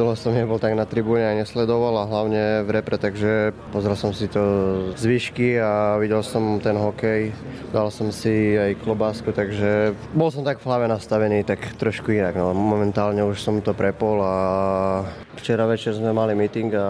Dlho som nebol tak na tribúne a nesledoval a hlavne v repre, takže pozrel som si to z výšky a videl som ten hokej. Dal som si aj klobásku, takže bol som tak v hlave nastavený, tak trošku inak. No. Momentálne už som to prepol a včera večer sme mali meeting a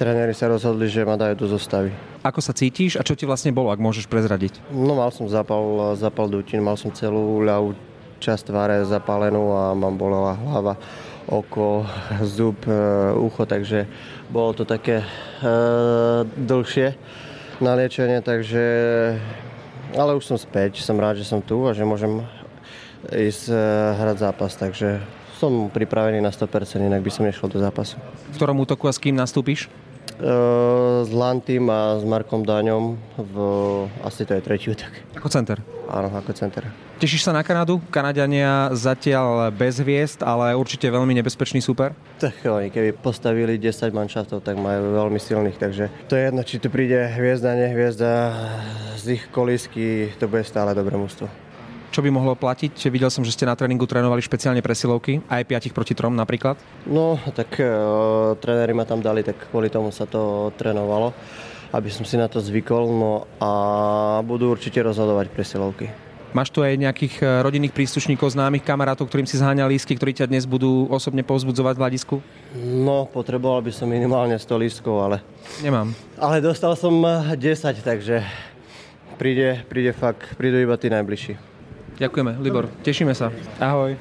tréneri sa rozhodli, že ma dajú do zostavy. Ako sa cítiš a čo ti vlastne bolo, ak môžeš prezradiť? No mal som zapal, zapal dutín, mal som celú ľavú časť tváre zapálenú a mám bolela hlava, oko, zub, e, ucho, takže bolo to také e, dlhšie na liečenie, takže ale už som späť, som rád, že som tu a že môžem ísť e, hrať zápas, takže som pripravený na 100%, inak by som nešiel do zápasu. V ktorom útoku a s kým nastúpiš? S Lantým a s Markom Daňom v, asi to je tretí útok. Ako center? Áno, ako center. Tešíš sa na Kanadu? Kanadiania zatiaľ bez hviezd, ale určite veľmi nebezpečný super? Tak oni keby postavili 10 manšaftov, tak majú veľmi silných, takže to je jedno, či tu príde hviezda, nehviezda, z ich kolísky to bude stále dobré mústvo čo by mohlo platiť? Videl som, že ste na tréningu trénovali špeciálne presilovky, aj 5 proti 3 napríklad. No, tak uh, tréneri ma tam dali, tak kvôli tomu sa to trénovalo, aby som si na to zvykol, no a budú určite rozhodovať presilovky. Máš tu aj nejakých e, rodinných príslušníkov, známych kamarátov, ktorým si zháňal lístky, ktorí ťa dnes budú osobne povzbudzovať v hľadisku? No, potreboval by som minimálne 100 lístkov, ale... Nemám. Ale dostal som 10, takže príde, príde fakt, prídu iba tí najbližší. Ďakujeme, Libor. Tešíme sa. Ahoj.